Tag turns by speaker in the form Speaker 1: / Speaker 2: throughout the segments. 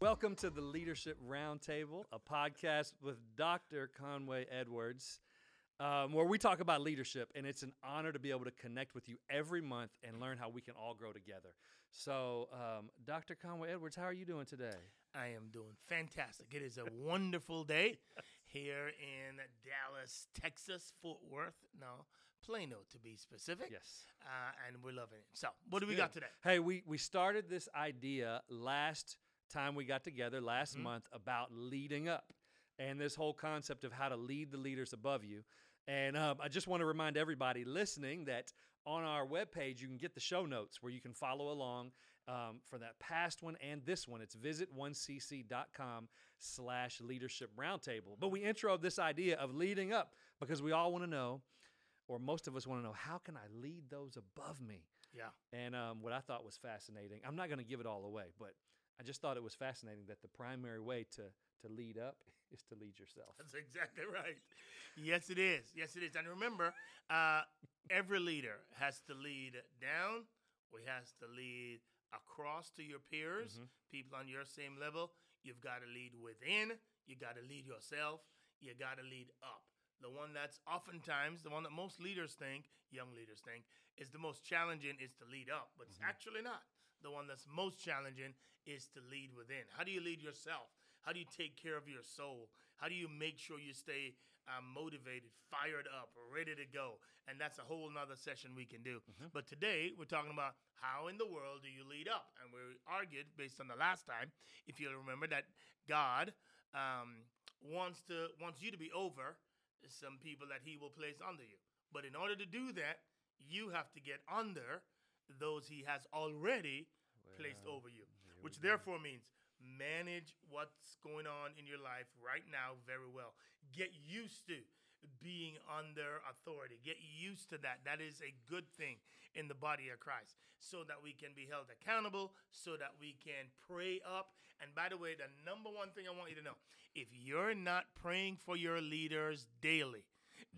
Speaker 1: Welcome to the Leadership Roundtable, a podcast with Dr. Conway Edwards, um, where we talk about leadership, and it's an honor to be able to connect with you every month and learn how we can all grow together. So, um, Dr. Conway Edwards, how are you doing today?
Speaker 2: I am doing fantastic. It is a wonderful day here in Dallas, Texas, Fort Worth. No, Plano to be specific.
Speaker 1: Yes.
Speaker 2: Uh, and we're loving it. So, what do we
Speaker 1: Good.
Speaker 2: got today?
Speaker 1: Hey, we we started this idea last time we got together last
Speaker 2: Mhm.
Speaker 1: month about leading up and this whole concept of how to lead the leaders above you. And um, I just want to remind everybody listening that on our webpage, you can get the show notes where you can follow along um, for that past one and this one. It's visit1cc.com slash leadership roundtable. But we intro this idea of leading up because we all want to know, or most of us want to know, how can I lead those above me?
Speaker 2: Yeah.
Speaker 1: And um, what I thought was fascinating, I'm not going to give it all away, but I just thought it was fascinating that the primary way to to lead up is to lead yourself.
Speaker 2: That's exactly right. Yes, it is. Yes, it is. And remember, uh, every leader has to lead down, We he has to lead across to your peers,
Speaker 1: Mhm.
Speaker 2: people on your same level. You've got to lead within. You got to lead yourself. You got to lead up. The one that's oftentimes the one that most leaders think, young leaders think, is the most challenging is to lead up, but it's
Speaker 1: Mhm.
Speaker 2: actually not. The one that's most challenging is to lead within. How do you lead yourself? How do you take care of your soul? How do you make sure you stay uh, motivated, fired up, ready to go? And that's a whole nother session we can do.
Speaker 1: Mhm.
Speaker 2: But today we're talking about how in the world do you lead up? And we argued based on the last time, if you'll remember, that God um, wants to wants you to be over some people that He will place under you. But in order to do that, you have to get under those He has already placed over you, which
Speaker 1: go.
Speaker 2: therefore means manage what's going on in your life right now very well. Get used to being under authority. Get used to that. That is a good thing in the body of Christ so that we can be held accountable, so that we can pray up. And by the way, the number one thing I want you to know if you're not praying for your leaders daily,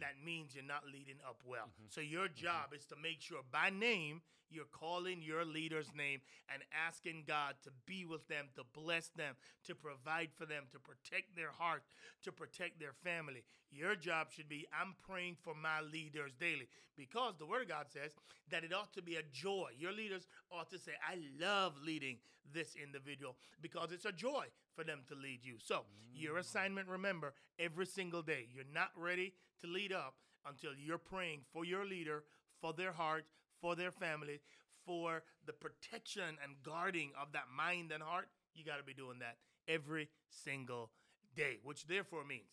Speaker 2: that means you're not leading up well.
Speaker 1: Mhm.
Speaker 2: So your job is to make sure by name you're calling your leader's name and asking God to be with them, to bless them, to provide for them, to protect their heart, to protect their family. Your job should be I'm praying for my leaders daily because the word of God says that it ought to be a joy. Your leaders ought to say, I love leading this individual because it's a joy for them to lead you. So, your mm. assignment, remember, every single day, you're not ready to lead up until you're praying for your leader, for their heart, for their family, for the protection and guarding of that mind and heart. You got to be doing that every single day, which therefore means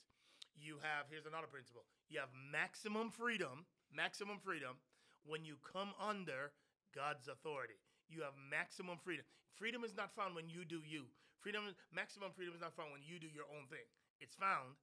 Speaker 2: you have, here's another principle you have maximum freedom, maximum freedom when you come under God's authority. You have maximum freedom. Freedom is not found when you do you. Freedom, maximum freedom is not found when you do your own thing. It's found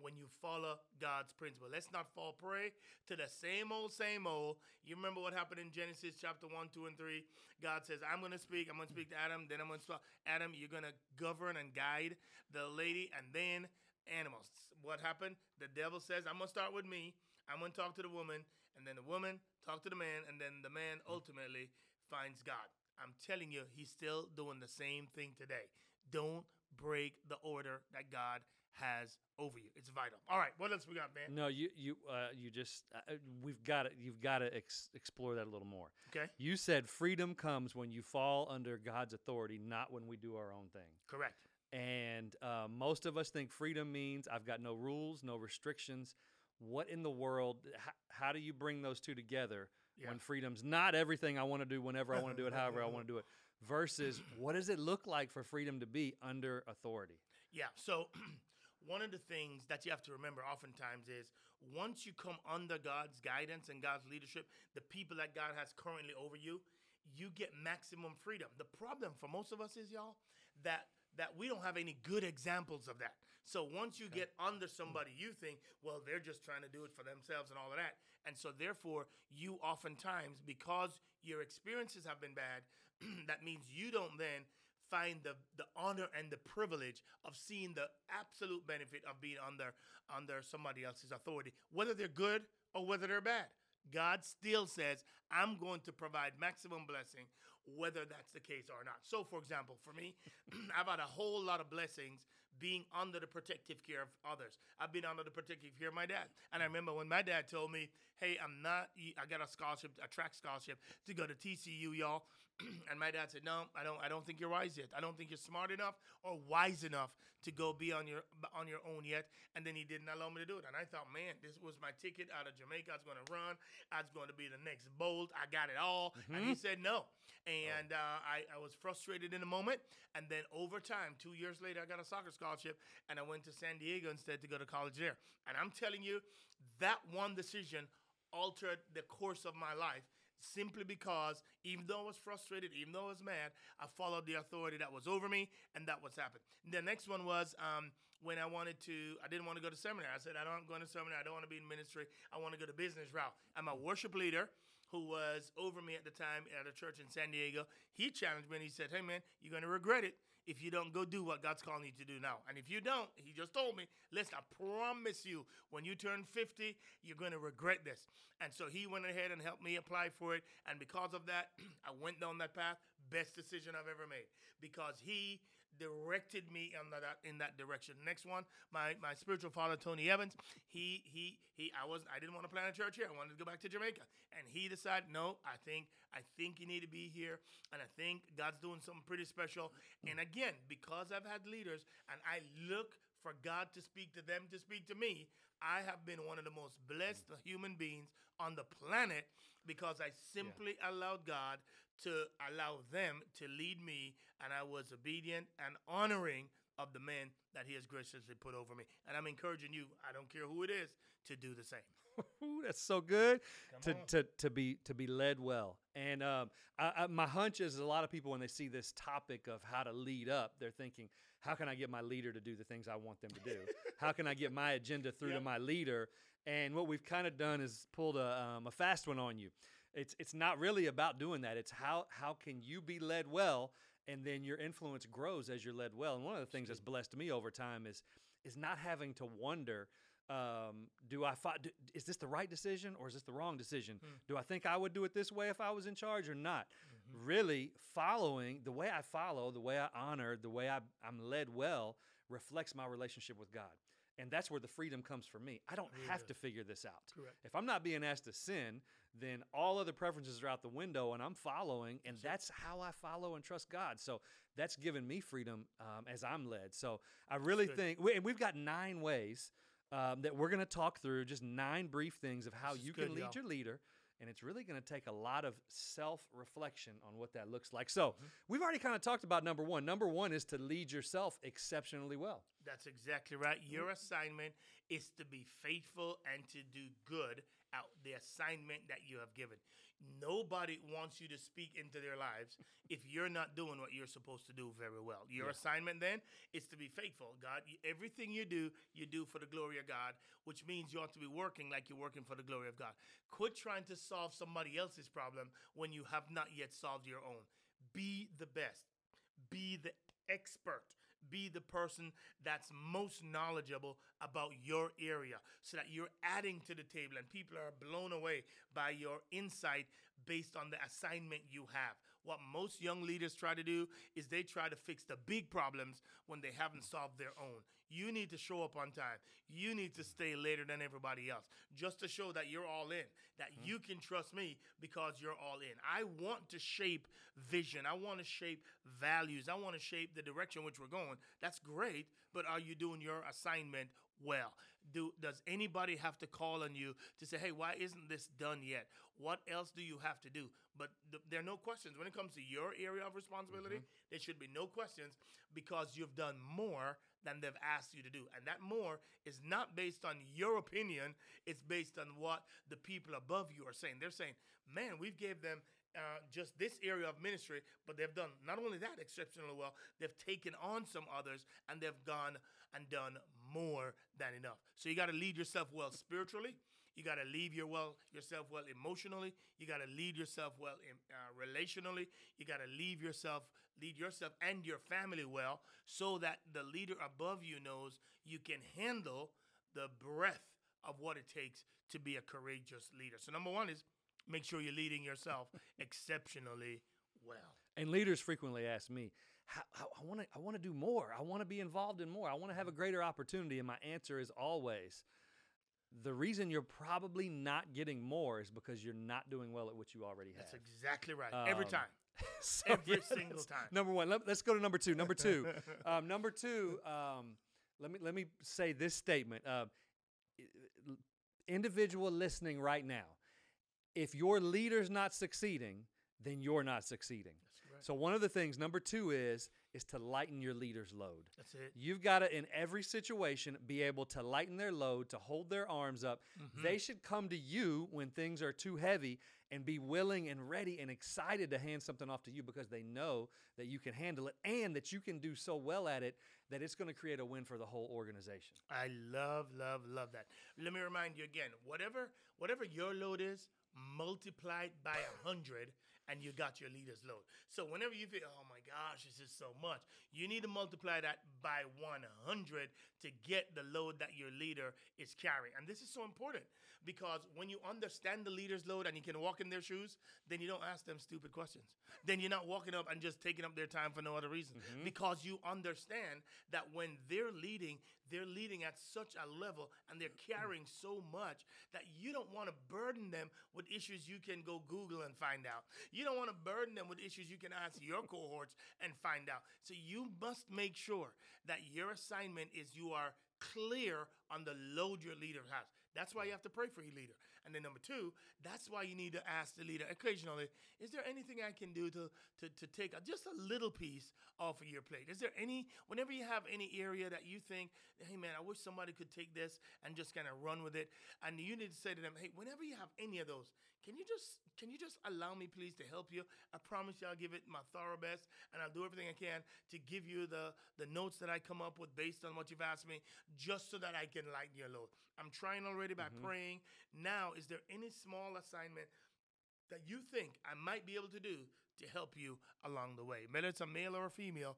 Speaker 2: when you follow God's principle. Let's not fall prey to the same old, same old. You remember what happened in Genesis chapter 1, 2, and 3? God says, I'm going to speak. I'm going to speak to Adam. Then I'm going to speak. Adam, you're going to govern and guide the lady and then animals. What happened? The devil says, I'm going to start with me. I'm going to talk to the woman. And then the woman talk to the man. And then the man ultimately finds God. I'm telling you, he's still doing the same thing today. Don't break the order that God has over you. It's vital. All right, what else we got, man?
Speaker 1: No, you you uh, you just uh, we've got to you've got to ex- explore that a little more.
Speaker 2: Okay,
Speaker 1: You said freedom comes when you fall under God's authority, not when we do our own thing.
Speaker 2: correct.
Speaker 1: And uh, most of us think freedom means I've got no rules, no restrictions. What in the world? How, how do you bring those two together
Speaker 2: Yeah.
Speaker 1: when freedom's not everything I want to do whenever I want to do it, however I want to do it, versus what does it look like for freedom to be under authority?
Speaker 2: Yeah. So, one of the things that you have to remember oftentimes is once you come under God's guidance and God's leadership, the people that God has currently over you, you get maximum freedom. The problem for most of us is, y'all, that that we don't have any good examples of that. So once you get under somebody, you think, well, they're just trying to do it for themselves and all of that. And so therefore, you oftentimes, because your experiences have been bad, that means you don't then find the, the honor and the privilege of seeing the absolute benefit of being under under somebody else's authority, whether they're good or whether they're bad. God still says, I'm going to provide maximum blessing, whether that's the case or not. So, for example, for me, I've had a whole lot of blessings being under the protective care of others. I've been under the protective care of my dad. And I remember when my dad told me, hey, I'm not, I got a scholarship, a track scholarship to go to TCU, y'all. and my dad said, "No, I don't. I don't think you're wise yet. I don't think you're smart enough or wise enough to go be on your on your own yet." And then he didn't allow me to do it. And I thought, man, this was my ticket out of Jamaica. I was going to run. I was going to be the next Bolt. I got it all. Mm-hmm. And he said no. And uh, I, I was frustrated in the moment. And then over time, two years later, I got a soccer scholarship, and I went to San Diego instead to go to college there. And I'm telling you, that one decision altered the course of my life simply because even though I was frustrated, even though I was mad, I followed the authority that was over me, and that was happened. The next one was um, when I wanted to, I didn't want to go to seminary. I said, I don't go to seminary. I don't want to be in ministry. I want to go to business route. I'm a worship leader who was over me at the time at a church in San Diego. He challenged me and he said, Hey man, you're going to regret it if you don't go do what God's calling you to do now. And if you don't, he just told me, listen, I promise you, when you turn 50, you're going to regret this. And so he went ahead and helped me apply for it. And because of that, I went down that path. Best decision I've ever made because he directed me in that in that direction. Next one, my my spiritual father Tony Evans. He he he. I was I didn't want to plant a church here. I wanted to go back to Jamaica, and he decided, no, I think I think you need to be here, and I think God's doing something pretty special. And again, because I've had leaders, and I look for God to speak to them to speak to me, I have been one of the most blessed human beings on the planet because I simply yeah. allowed God to allow them to lead me, and I was obedient and honoring of the men that He has graciously put over me. And I'm encouraging you, I don't care who it is, to do the same.
Speaker 1: That's so good to, to to be to be led well. And um, I, I, my hunch is a lot of people when they see this topic of how to lead up, they're thinking, how can I get my leader to do the things I want them to do? how can I get my agenda through yep. to my leader? And what we've kind of done is pulled a, um, a fast one on you. It's it's not really about doing that. It's how how can you be led well, and then your influence grows as you're led well. And one of the things that's blessed me over time is is not having to wonder. Um, do I fi- do, is this the right decision or is this the wrong decision? Hmm. Do I think I would do it this way if I was in charge or not? Mm-hmm. Really following the way I follow, the way I honor, the way I, I'm led well reflects my relationship with God. And that's where the freedom comes for me. I don't have to figure this out.
Speaker 2: Correct.
Speaker 1: If I'm not being asked to sin, then all other preferences are out the window and I'm following, and that's how I follow and trust God. So that's given me freedom um, as I'm led. So I really think, and we've got nine ways um, that we're going to talk through, just nine brief things of how you can lead y'all. your leader and it's really going to take a lot of self reflection on what that looks like. So, mm-hmm. we've already kind of talked about number one. Number one is to lead yourself exceptionally well.
Speaker 2: That's exactly right. Your assignment is to be faithful and to do good out the assignment that you have given. Nobody wants you to speak into their lives if you're not doing what you're supposed to do very well. Your yeah. assignment then is to be faithful. God, everything you do, you do for the glory of God, which means you ought to be working like you're working for the glory of God. Quit trying to solve somebody else's problem when you have not yet solved your own. Be the best. Be the expert be the person that's most knowledgeable about your area so that you're adding to the table and people are blown away by your insight based on the assignment you have. What most young leaders try to do is they try to fix the big problems when they haven't solved their own. You need to show up on time. You need to stay later than everybody else just to show that you're all in, that mm-hmm. you can trust me because you're all in. I want to shape vision. I want to shape values. I want to shape the direction which we're going. That's great, but are you doing your assignment well? Do does anybody have to call on you to say, "Hey, why isn't this done yet? What else do you have to do?" But th- there are no questions when it comes to your area of responsibility. Mm-hmm. There should be no questions because you've done more than they've asked you to do. And that more is not based on your opinion, it's based on what the people above you are saying. They're saying, man, we've gave them uh, just this area of ministry, but they've done not only that exceptionally well, they've taken on some others and they've gone and done more than enough. So you got to lead yourself well spiritually. You got to lead your well yourself well emotionally. You got to lead yourself well in, uh, relationally. You got to lead yourself lead yourself and your family well so that the leader above you knows you can handle the breath of what it takes to be a courageous leader. So number one is make sure you're leading yourself exceptionally well.
Speaker 1: And leaders frequently ask me, I want to I want to do more. I want to be involved in more. I want to have a greater opportunity. And my answer is always, the reason you're probably not getting more is because you're not doing well at what you already have.
Speaker 2: That's exactly right. Every
Speaker 1: Um,
Speaker 2: time.
Speaker 1: So,
Speaker 2: Every
Speaker 1: yeah,
Speaker 2: single time.
Speaker 1: Number one. Let, us go to number two. Number two. um, number two. Um, let me let me say this statement. Uh, individual listening right now. If your leader's not succeeding, then you're not succeeding.
Speaker 2: That's right.
Speaker 1: So one of the things, number two, is is to lighten your leader's load.
Speaker 2: That's it.
Speaker 1: You've got to, in every situation, be able to lighten their load, to hold their arms up.
Speaker 2: Mm-hmm.
Speaker 1: They should come to you when things are too heavy and be willing and ready and excited to hand something off to you because they know that you can handle it and that you can do so well at it that it's going to create a win for the whole organization.
Speaker 2: I love, love, love that. Let me remind you again, whatever whatever your load is, multiplied by a hundred, and you got your leader's load. So whenever you feel, oh my gosh, this is so much, you need to multiply that by 100 to get the load that your leader is carrying. And this is so important because when you understand the leader's load and you can walk in their shoes, then you don't ask them stupid questions. Then you're not walking up and just taking up their time for no other reason mm-hmm. because you understand that when they're leading, they're leading at such a level and they're carrying so much that you don't want to burden them with issues you can go Google and find out. You don't want to burden them with issues you can ask your cohorts and find out. So you must make sure that your assignment is you are clear on the load your leader has. That's why you have to pray for your leader. And then number two, that's why you need to ask the leader occasionally, is there anything I can do to to, to take a, just a little piece off of your plate? Is there any whenever you have any area that you think, hey man, I wish somebody could take this and just kind of run with it. And you need to say to them, hey, whenever you have any of those, can you just can you just allow me please to help you? I promise you I'll give it my thorough best and I'll do everything I can to give you the the notes that I come up with based on what you've asked me, just so that I can lighten your load. I'm trying already by mm-hmm. praying. Now, is there any small assignment that you think I might be able to do to help you along the way? Whether it's a male or a female,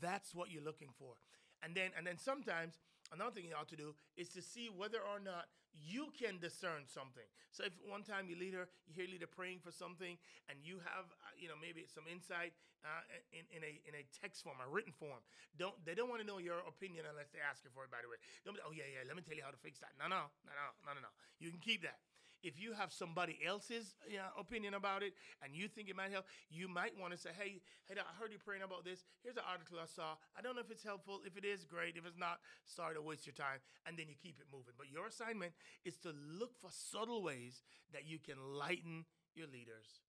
Speaker 2: that's what you're looking for. And then and then sometimes another thing you ought to do is to see whether or not you can discern something. So if one time you leader, you hear leader praying for something, and you have, uh, you know, maybe some insight uh, in, in a in a text form, a written form. Don't they don't want to know your opinion unless they ask you for it. By the way, don't be, oh yeah yeah, let me tell you how to fix that. No no no no no no no. You can keep that. If you have somebody else's you know, opinion about it and you think it might help, you might want to say, hey, hey, I heard you praying about this. Here's an article I saw. I don't know if it's helpful. If it is, great. If it's not, sorry to waste your time. And then you keep it moving. But your assignment is to look for subtle ways that you can lighten your leader's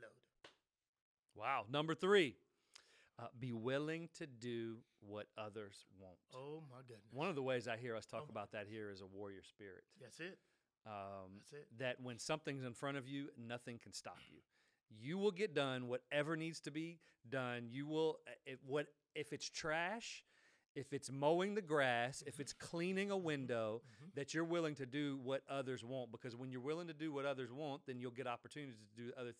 Speaker 2: load.
Speaker 1: Wow. Number three, uh, be willing to do what others won't.
Speaker 2: Oh my goodness.
Speaker 1: One of the ways I hear us talk
Speaker 2: Oh
Speaker 1: about that here is a warrior spirit.
Speaker 2: That's it.
Speaker 1: Um, that when something's in front of you, nothing can stop you. You will get done whatever needs to be done. You will uh, if what if it's trash, if it's mowing the grass, if it's cleaning a window, that you're willing to do what others won't. Because when you're willing to do what others won't, then you'll get opportunities to do other th-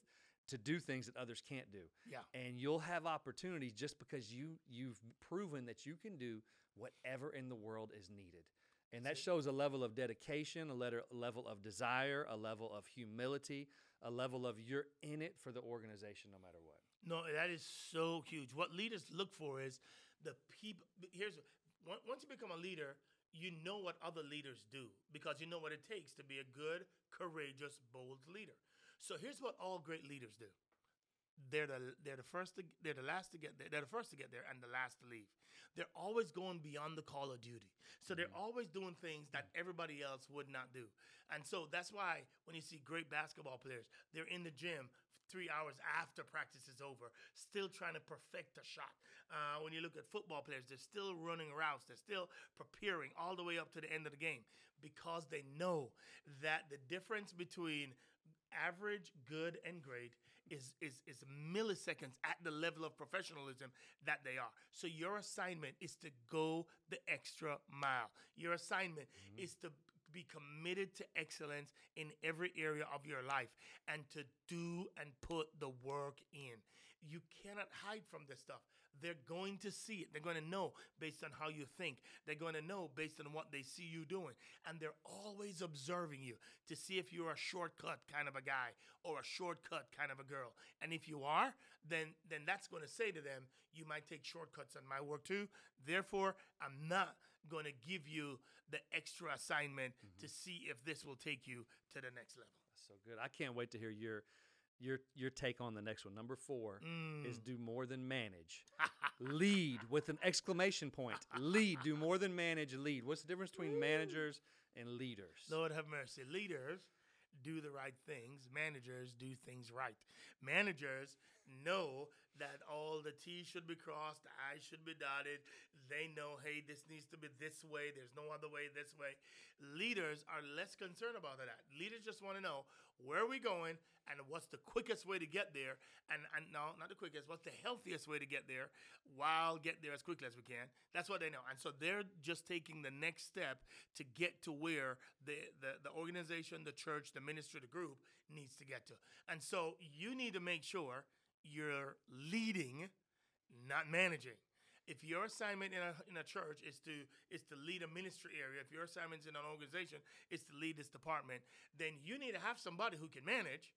Speaker 1: to do things that others can't do.
Speaker 2: Yeah.
Speaker 1: And you'll have opportunities just because you you've proven that you can do whatever in the world is needed. And that shows a level of dedication, a letter, level of desire, a level of humility, a level of you're in it for the organization no matter what.
Speaker 2: No, that is so huge. What leaders look for is the people. Here's once you become a leader, you know what other leaders do because you know what it takes to be a good, courageous, bold leader. So here's what all great leaders do. They're the they're the first to, they're the last to get there. They're the first to get there and the last to leave. They're always going beyond the call of duty. So they're always doing things that everybody else would not do. And so that's why when you see great basketball players, they're in the gym three hours after practice is over, still trying to perfect a shot. Uh, when you look at football players, they're still running routes, they're still preparing all the way up to the end of the game because they know that the difference between average, good, and great is, is, is milliseconds at the level of professionalism that they are. So your assignment is to go the extra mile. Your assignment mm-hmm. is to be committed to excellence in every area of your life and to do and put the work in. You cannot hide from this stuff. They're going to see it. They're going to know based on how you think. They're going to know based on what they see you doing. And they're always observing you to see if you're a shortcut kind of a guy or a shortcut kind of a girl. And if you are, then then that's going to say to them, you might take shortcuts on my work too. Therefore, I'm not going to give you the extra assignment mm-hmm. to see if this will take you to the next level.
Speaker 1: That's so good. I can't wait to hear your your your take on the next one. Number four is
Speaker 2: Mm.
Speaker 1: do more than manage. lead with an exclamation point. Lead. Do more than manage. Lead. What's the difference between managers and leaders?
Speaker 2: Lord have mercy. Leaders do the right things. Managers do things right. Managers know that all the T's should be crossed, the I's should be dotted. They know, hey, this needs to be this way. There's no other way this way. Leaders are less concerned about that. Leaders just want to know where are we going and what's the quickest way to get there. And, and no, not the quickest, what's the healthiest way to get there while get there as quickly as we can. That's what they know. And so they're just taking the next step to get to where the, the, the organization, the church, the ministry, the group needs to get to. And so you need to make sure you're leading, not managing. If your assignment in a, in a church is to is to lead a ministry area, if your assignment in an organization is to lead this department, then you need to have somebody who can manage,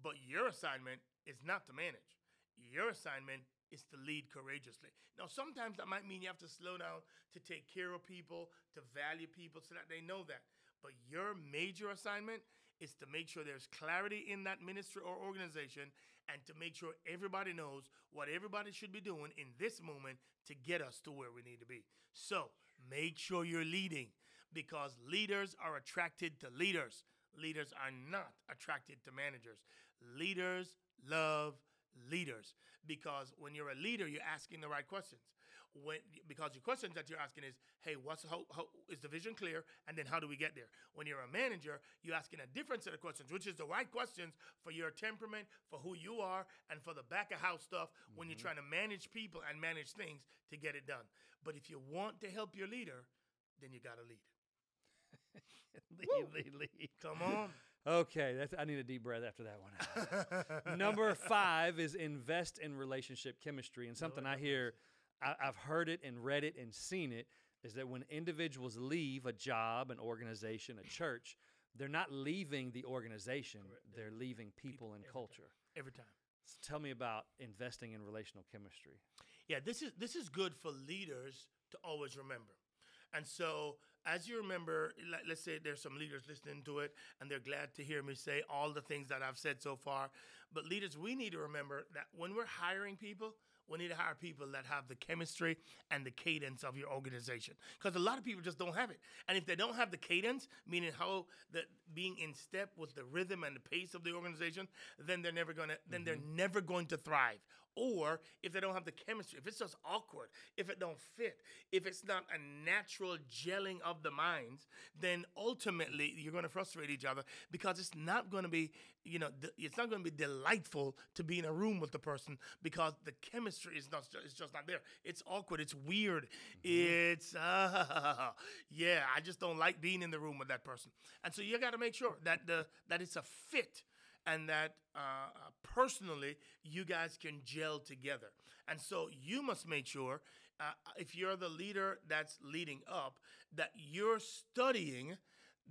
Speaker 2: but your assignment is not to manage. Your assignment is to lead courageously. Now, sometimes that might mean you have to slow down to take care of people, to value people so that they know that. But your major assignment is to make sure there's clarity in that ministry or organization and to make sure everybody knows what everybody should be doing in this moment to get us to where we need to be. So make sure you're leading because leaders are attracted to leaders. Leaders are not attracted to managers. Leaders love leaders because when you're a leader, you're asking the right questions. When because your questions that you're asking is, hey, what's how, how is the vision clear, and then how do we get there? When you're a manager, you're asking a different set of questions, which is the right questions for your temperament, for who you are, and for the back of house stuff when you're mm-hmm. trying to manage people and manage things to get it done. But if you want to help your leader, then you gotta lead.
Speaker 1: lead, lead, lead.
Speaker 2: Come on.
Speaker 1: Okay, that's, I need a deep breath after that one. Number five is invest in relationship chemistry. And something I hear, I, I've heard it and read it and seen it, is that when individuals leave a job, an organization, a church, they're not leaving the organization, they're leaving people and culture.
Speaker 2: Every time.
Speaker 1: So tell me about investing in relational chemistry.
Speaker 2: Yeah, this is this is good for leaders to always remember. And so, as you remember, let's say there's some leaders listening to it and they're glad to hear me say all the things that I've said so far. But leaders, we need to remember that when we're hiring people, we need to hire people that have the chemistry and the cadence of your organization. Because a lot of people just don't have it. And if they don't have the cadence, meaning how the being in step with the rhythm and the pace of the organization, then they're never gonna then they're mm-hmm. never going to thrive. Or if they don't have the chemistry, if it's just awkward, if it don't fit, if it's not a natural gelling of the minds, then ultimately you're going to frustrate each other because it's not going to be, you know, it's not going to be delightful to be in a room with the person because the chemistry is not, it's just not there. It's awkward. It's weird. It's, uh, yeah, I just don't like being in the room with that person. And so you got to make sure that the that it's a fit and that uh, uh, personally you guys can gel together. And so you must make sure, uh, if you're the leader that's leading up, that you're studying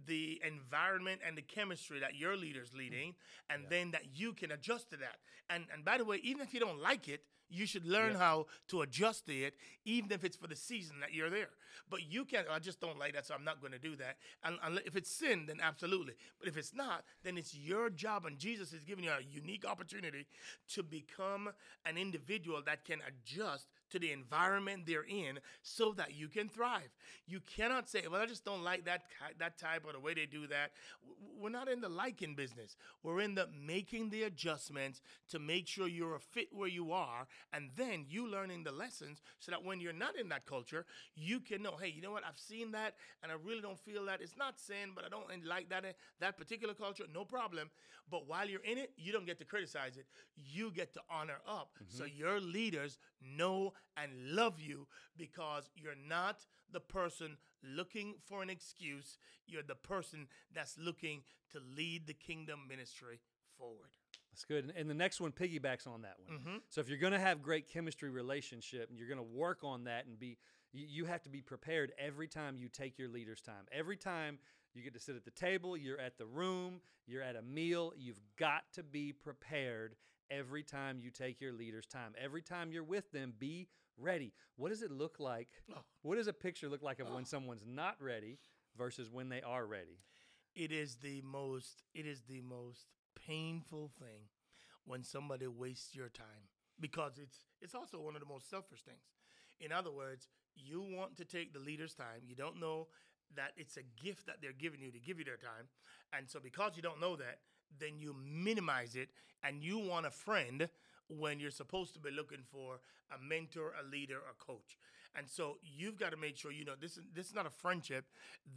Speaker 2: the environment and the chemistry that your leader's leading, and then that you can adjust to that. And and by the way, even if you don't like it, you should learn
Speaker 1: Yeah.
Speaker 2: how to adjust to it, even if it's for the season that you're there. But you can't. I just don't like that, so I'm not going to do that. And, and if it's sin, then absolutely. But if it's not, then it's your job, and Jesus is giving you a unique opportunity to become an individual that can adjust to the environment they're in, so that you can thrive. You cannot say, "Well, I just don't like that that type or the way they do that." We're not in the liking business. We're in the making the adjustments to make sure you're a fit where you are, and then you learning the lessons so that when you're not in that culture, you can know, hey, you know what? I've seen that, and I really don't feel that. It's not sin, but I don't like that that particular culture. No problem. But while you're in it, you don't get to criticize it. You get to honor up. Mm-hmm. So your leaders know and love you because you're not the person looking for an excuse. You're the person that's looking to lead the kingdom ministry forward.
Speaker 1: That's good. And, the next one piggybacks on that one.
Speaker 2: Mhm.
Speaker 1: So if you're going to have great chemistry relationship and you're going to work on that and be, you have to be prepared every time you take your leader's time. Every time you get to sit at the table, you're at the room, you're at a meal, you've got to be prepared every time you take your leader's time. Every time you're with them, be ready. What does it look like?
Speaker 2: Oh.
Speaker 1: What does a picture look like of
Speaker 2: Oh.
Speaker 1: when someone's not ready versus when they are ready?
Speaker 2: It is the most it is the most painful thing when somebody wastes your time because it's it's also one of the most selfish things. In other words, you want to take the leader's time. You don't know that it's a gift that they're giving you to give you their time. And so because you don't know that, then you minimize it and you want a friend when you're supposed to be looking for a mentor, a leader, a coach. And so you've got to make sure you know this is this is not a friendship.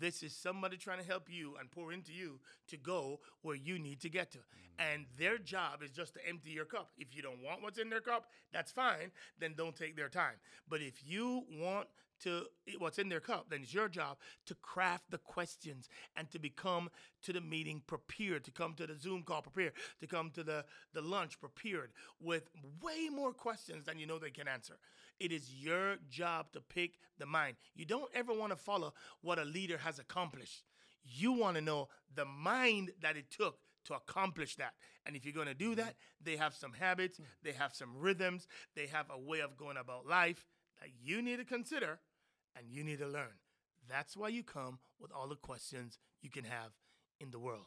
Speaker 2: This is somebody trying to help you and pour into you to go where you need to get to. Mm. And their job is just to empty your cup. If you don't want what's in their cup, that's fine. Then don't take their time. But if you want to what's in their cup, then it's your job to craft the questions and to become to the meeting prepared, to come to the Zoom call prepared, to come to the, the lunch prepared with way more questions than you know they can answer. It is your job to pick the mind. You don't ever want to follow what a leader has accomplished. You want to know the mind that it took to accomplish that. And if you're going to do mm-hmm. that, they have some habits, mm. they have some rhythms, they have a way of going about life that you need to consider and you need to learn. That's why you come with all the questions you can have in the world.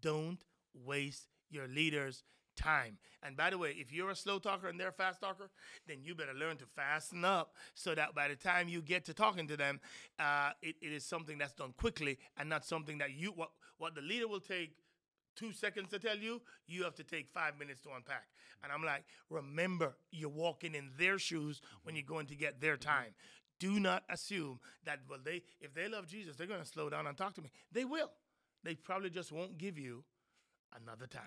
Speaker 2: Don't waste your leaders' time. And by the way, if you're a slow talker and they're a fast talker, then you better learn to fasten up so that by the time you get to talking to them, uh, it, it is something that's done quickly and not something that you what what the leader will take two seconds to tell you, you have to take five minutes to unpack. And I'm like, remember, you're walking in their shoes when you're going to get their time. Do not assume that well, they if they love Jesus, they're going to slow down and talk to me. They will. They probably just won't give you another time.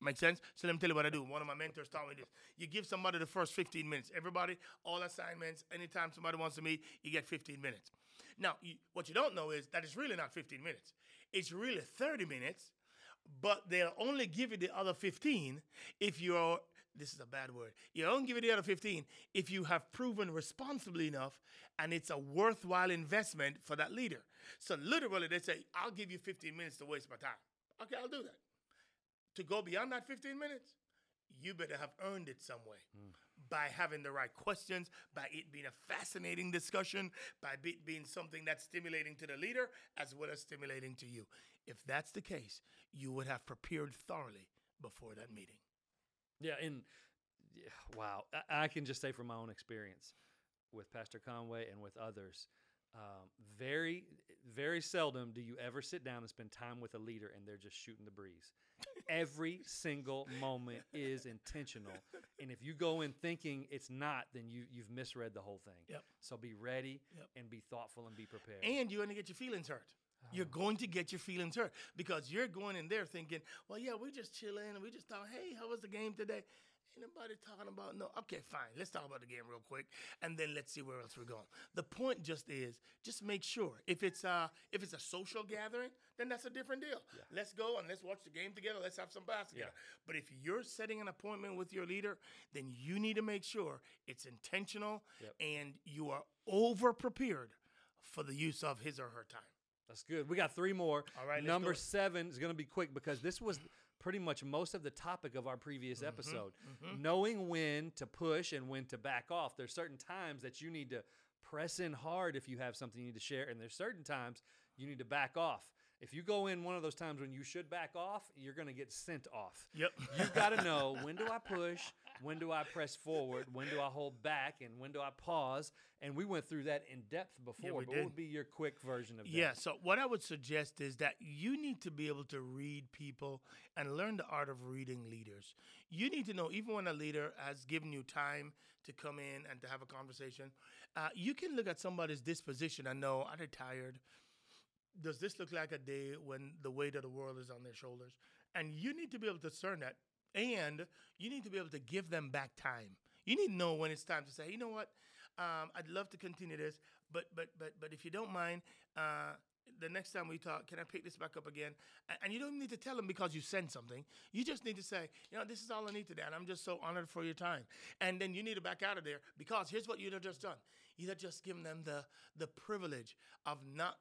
Speaker 2: Make sense? So let me tell you what I do. One of my mentors taught me this. You give somebody the first 15 minutes. Everybody, all assignments, anytime somebody wants to meet, you get 15 minutes. Now, you, what you don't know is that it's really not 15 minutes. It's really 30 minutes, but they'll only give you the other 15 if you're, this is a bad word, you don't give it the other 15 if you have proven responsibly enough and it's a worthwhile investment for that leader. So literally, they say, I'll give you 15 minutes to waste my time. Okay, I'll do that to go beyond that 15 minutes, you better have earned it some way hmm. by having the right questions, by it being a fascinating discussion, by it being something that's stimulating to the leader as well as stimulating to you. If that's the case, you would have prepared thoroughly before that meeting.
Speaker 1: Yeah, and yeah, wow, I, I can just say from my own experience with Pastor Conway and with others, um, very, very seldom do you ever sit down and spend time with a leader and they're just shooting the breeze. Every single moment is intentional, and if you go in thinking it's not, then you you've misread the whole thing.
Speaker 2: Yep.
Speaker 1: So be ready
Speaker 2: Yep.
Speaker 1: and be thoughtful and be prepared.
Speaker 2: And you're going to get your feelings hurt. You're going to get your feelings hurt because you're going in there thinking, well, yeah, we're just chilling and we just thought, hey, how was the game today? Ain't nobody talking about no. Okay, fine. Let's talk about the game real quick, and then let's see where else we're going. The point just is, just make sure if it's uh if it's a social gathering, then that's a different deal. Let's go and let's watch the game together. Let's have some basketball.
Speaker 1: Yeah.
Speaker 2: But if you're setting an appointment with your leader, then you need to make sure it's intentional
Speaker 1: Yep.
Speaker 2: and you are over prepared for the use of his or her time.
Speaker 1: That's good. We got three more.
Speaker 2: All right,
Speaker 1: Number seven is going to be quick because this was pretty much most of the topic of our previous
Speaker 2: Mm-hmm,
Speaker 1: episode. Knowing when to push and when to back off. There's certain times that you need to press in hard if you have something you need to share, and there's certain times you need to back off. If you go in one of those times when you should back off, you're going to get sent off.
Speaker 2: Yep.
Speaker 1: You've got to know when do I push, when do I press forward, when do I hold back, and when do I pause. And we went through that in depth before.
Speaker 2: we
Speaker 1: but what
Speaker 2: did.
Speaker 1: would be your quick version of that?
Speaker 2: Yeah, so what I would suggest is that you need to be able to read people and learn the art of reading leaders. You need to know, even when a leader has given you time to come in and to have a conversation, uh, you can look at somebody's disposition and know, are they tired? Does this look like a day when the weight of the world is on their shoulders? And you need to be able to discern that. And you need to be able to give them back time. You need to know when it's time to say, you know what, um, I'd love to continue this, but but but but if you don't mind, uh, the next time we talk, can I pick this back up again? And, you don't need to tell them because you sent something. You just need to say, you know, this is all I need today, and I'm just so honored for your time. And then you need to back out of there because here's what you'd have just done. You'd have just given them the the privilege of not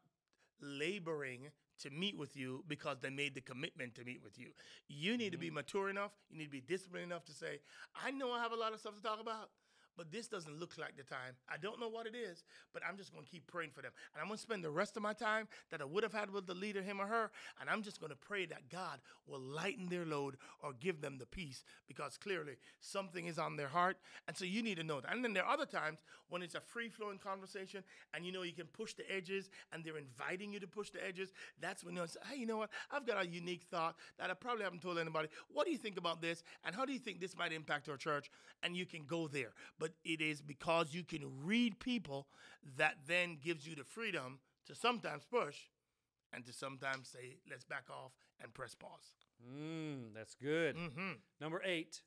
Speaker 2: laboring to meet with you because they made the commitment to meet with you. You need to be mm-hmm. mature enough, you need to be disciplined enough to say, I know I have a lot of stuff to talk about, but this doesn't look like the time. I don't know what it is, but I'm just going to keep praying for them. And I'm going to spend the rest of my time that I would have had with the leader, him or her, and I'm just going to pray that God will lighten their load or give them the peace because clearly something is on their heart. And so you need to know that. And then there are other times when it's a free flowing conversation and you know you can push the edges and they're inviting you to push the edges. That's when you say, hey, you know what? I've got a unique thought that I probably haven't told anybody. What do you think about this? And how do you think this might impact our church? And you can go there but it is because you can read people that then gives you the freedom to sometimes push and to sometimes say, let's back off and press pause.
Speaker 1: Mm, that's good.
Speaker 2: Mm-hmm.
Speaker 1: Number eight.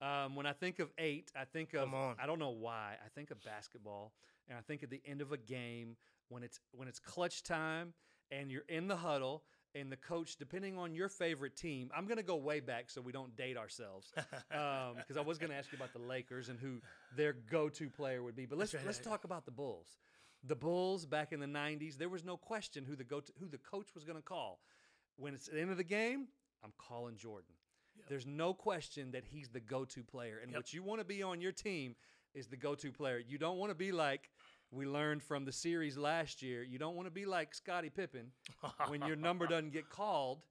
Speaker 1: Um, when I think of eight, I think of I don't know why. I think of basketball, and I think at the end of a game when it's when it's clutch time and you're in the huddle and the coach, depending on your favorite team, I'm going to go way back so we don't date ourselves um, because I was going to ask you about the Lakers and who their go-to player would be. But let's
Speaker 2: right.
Speaker 1: let's talk about the Bulls. The Bulls back in the '90s, there was no question who the go who the coach was going to call. When it's the end of the game, I'm calling Jordan. There's no question that he's the go-to player, and
Speaker 2: Yep.
Speaker 1: what you want to be on your team is the go-to player. You don't want to be like we learned from the series last year. You don't want to be like Scottie Pippen when your number doesn't get called.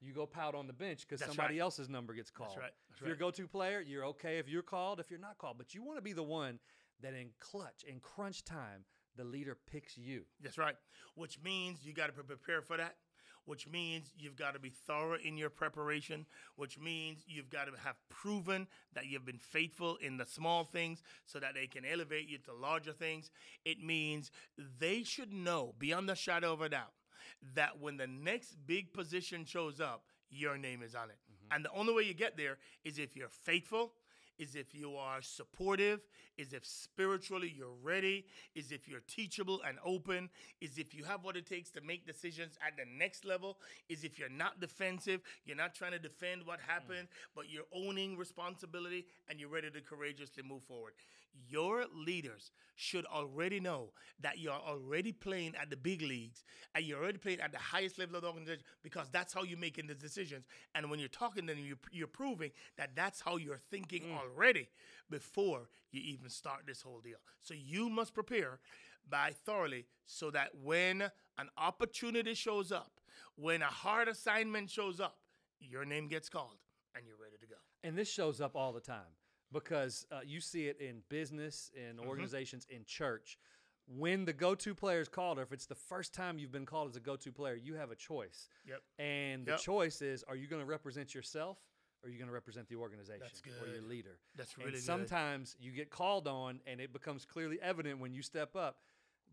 Speaker 1: You go pout on the bench because somebody
Speaker 2: right.
Speaker 1: else's number gets called.
Speaker 2: right. That's
Speaker 1: if you're a go-to player, you're okay if you're called. If you're not called, but you want to be the one that in clutch, in crunch time, the leader picks you.
Speaker 2: That's right. Which means you got to prepare for that. Which means you've got to be thorough in your preparation. Which means you've got to have proven that you've been faithful in the small things so that they can elevate you to larger things. It means they should know beyond the shadow of a doubt that when the next big position shows up, your name is on it. Mm-hmm. And the only way you get there is if you're faithful, is if you are supportive, is if spiritually you're ready, is if you're teachable and open, is if you have what it takes to make decisions at the next level, is if you're not defensive, you're not trying to defend what mm. happened, but you're owning responsibility and you're ready to courageously move forward. Your leaders should already know that you're already playing at the big leagues and you're already playing at the highest level of the organization because that's how you're making the decisions. And when you're talking to them, you're, you're proving that that's how you're thinking mm. already before you even start this whole deal. So you must prepare by thoroughly so that when an opportunity shows up, when a hard assignment shows up, your name gets called and you're ready to go.
Speaker 1: And this shows up all the time because uh, you see it in business, in
Speaker 2: Mm-hmm.
Speaker 1: organizations, in church. When the go-to player is called, or if it's the first time you've been called as a go-to player, you have a choice.
Speaker 2: Yep.
Speaker 1: And the choice is: Are you going to represent yourself, or are you going to represent the organization or your leader?
Speaker 2: That's
Speaker 1: and
Speaker 2: really good.
Speaker 1: sometimes you get called on, and it becomes clearly evident when you step up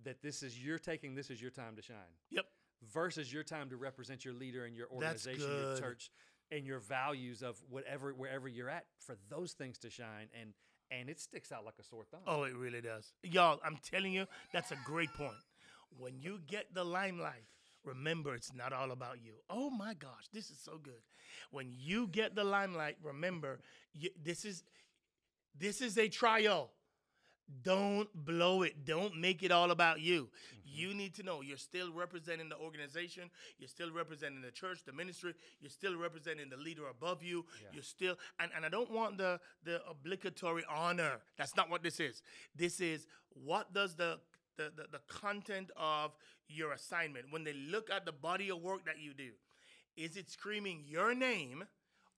Speaker 1: that this is you're taking this is your time to shine
Speaker 2: Yep.
Speaker 1: versus your time to represent your leader and your organization, your church, and your values of whatever wherever you're at for those things to shine and and it sticks out like a sore thumb.
Speaker 2: Oh, it really does. Y'all, I'm telling you, that's a great point. When you get the limelight, remember it's not all about you. Oh my gosh, this is so good. When you get the limelight, remember you, this is this is a trial. Don't blow it. Don't make it all about you. Mm-hmm. You need to know you're still representing the organization. You're still representing the church, the ministry. You're still representing the leader above you. You're still, and, and I don't want the the obligatory honor. That's not what this is. This is what does the the, the, the content of your assignment when they look at the body of work that you do is it screaming your name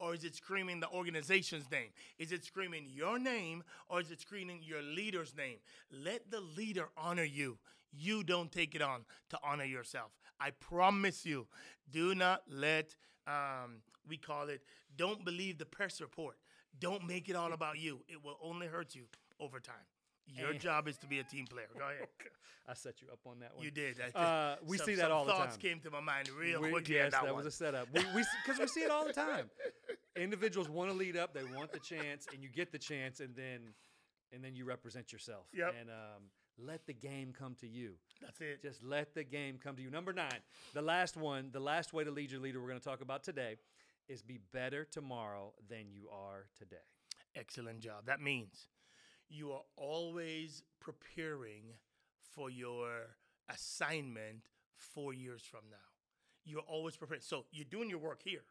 Speaker 2: or is it screaming the organization's name? Is it screaming your name or is it screaming your leader's name? Let the leader honor you. You don't take it on to honor yourself. I promise you, do not let, um, we call it, don't believe the press report. Don't make it all about you. It will only hurt you over time. Your
Speaker 1: And-
Speaker 2: job is to be a team player. Go ahead.
Speaker 1: I set you up on that one.
Speaker 2: You did. I
Speaker 1: Uh, we
Speaker 2: some-
Speaker 1: see that all the time.
Speaker 2: thoughts came to my mind real
Speaker 1: We-
Speaker 2: quickly.
Speaker 1: yes,
Speaker 2: at that,
Speaker 1: that was a setup. We we because we see it all the time. Individuals want to lead up, they want the chance, and you get the chance, and then and then you represent yourself.
Speaker 2: Yep.
Speaker 1: And um, let the game come to you.
Speaker 2: That's it.
Speaker 1: Just let the game come to you. Number nine, the last one, the last way to lead your leader we're going to talk about today is be better tomorrow than you are today.
Speaker 2: Excellent job. That means you are always preparing for your assignment four years from now. You're always preparing. So you're doing your work here.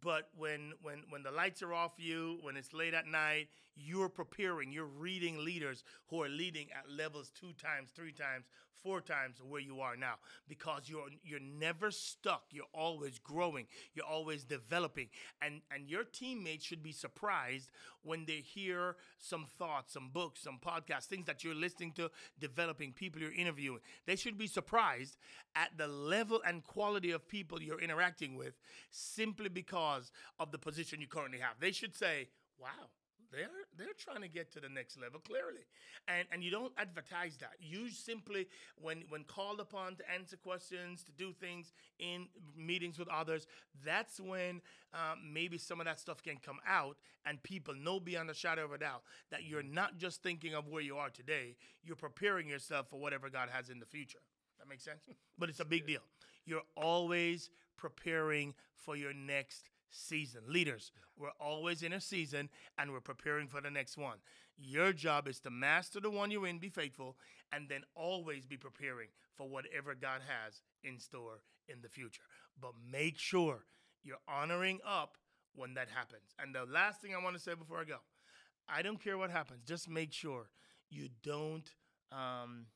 Speaker 2: But when when when the lights are off you, when it's late at night, you're preparing, you're reading leaders who are leading at levels two times, three times, four times where you are now because you're you're never stuck. You're always growing. You're always developing. And and your teammates should be surprised when they hear some thoughts, some books, some podcasts, things that you're listening to, developing people you're interviewing. They should be surprised at the level and quality of people you're interacting with simply because of the position you currently have. They should say, "Wow, they're they're trying to get to the next level clearly, and and you don't advertise that. You simply when when called upon to answer questions, to do things in meetings with others, that's when um, maybe some of that stuff can come out, and people know beyond a shadow of a doubt that you're not just thinking of where you are today. You're preparing yourself for whatever God has in the future. That makes sense. But it's a big deal. You're always preparing for your next season. Leaders, we're always in a season and we're preparing for the next one. Your job is to master the one you're in, be faithful, and then always be preparing for whatever God has in store in the future. But make sure you're honoring up when that happens. And the last thing I want to say before I go I don't care what happens, just make sure you don't um,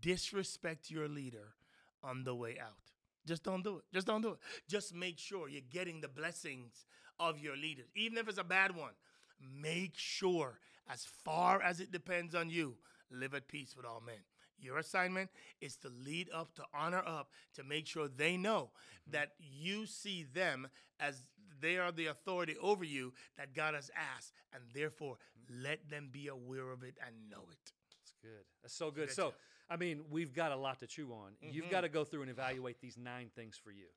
Speaker 2: disrespect your leader on the way out. Just don't do it. Just don't do it. Just make sure you're getting the blessings of your leaders, even if it's a bad one. Make sure, as far as it depends on you, live at peace with all men. Your assignment is to lead up, to honor up, to make sure they know mm-hmm. that you see them as they are the authority over you that God has asked, and therefore mm-hmm. let them be aware of it and know it.
Speaker 1: That's good. That's so good. So. I mean, we've got a lot to chew on. You've
Speaker 2: Mhm.
Speaker 1: got to go through and evaluate these nine things for you.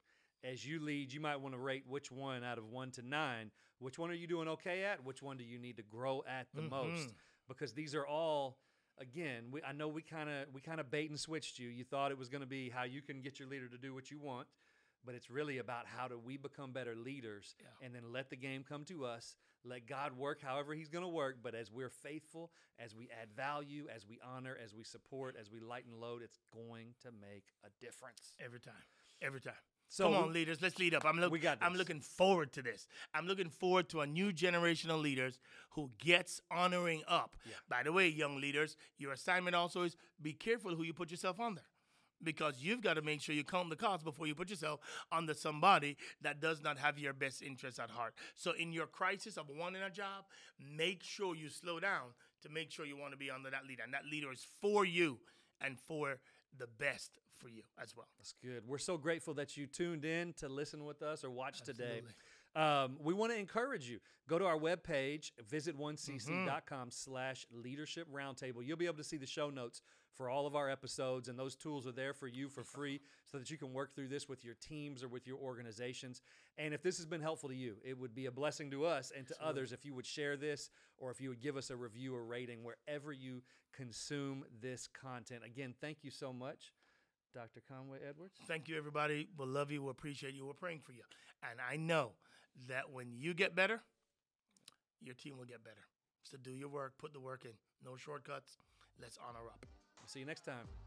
Speaker 1: As you lead, you might want to rate which one out of one to nine. Which one are you doing okay at? Which one do you need to grow at the most?
Speaker 2: Mhm.
Speaker 1: Because these are all, again, we, I know we kind of we kind of bait and switched you. You thought it was going to be how you can get your leader to do what you want, but it's really about how do we become better leaders,
Speaker 2: Yeah.
Speaker 1: and then let the game come to us. Let God work however He's going to work. But as we're faithful, as we add value, as we honor, as we support, as we lighten load, it's going to make a difference.
Speaker 2: Every time. Every time.
Speaker 1: So
Speaker 2: Come on,
Speaker 1: we-
Speaker 2: leaders, let's lead up. I'm look,
Speaker 1: we got
Speaker 2: I'm looking forward to this. I'm looking forward to a new generation of leaders who gets honoring up.
Speaker 1: Yeah.
Speaker 2: By the way, young leaders, your assignment also is be careful who you put yourself under. Because you've got to make sure you count the cost before you put yourself under somebody that does not have your best interests at heart. So, in your crisis of wanting a job, make sure you slow down to make sure you want to be under that leader. And that leader is for you and for the best for you as well.
Speaker 1: That's good. We're so grateful that you tuned in to listen with us or watch today. Um, we want to encourage you. Go to our webpage, visit 1cc.com slash leadership roundtable. You'll be able to see the show notes for all of our episodes, and those tools are there for you for free so that you can work through this with your teams or with your organizations. And if this has been helpful to you, it would be a blessing to us and to others if you would share this or if you would give us a review or rating wherever you consume this content. Again, thank you so much, Dr. Conway Edwards.
Speaker 2: Thank you, everybody. We love you. We appreciate you. We're praying for you. And I know that when you get better, your team will get better. So do your work, put the work in. No shortcuts. Let's honor up.
Speaker 1: See you next time.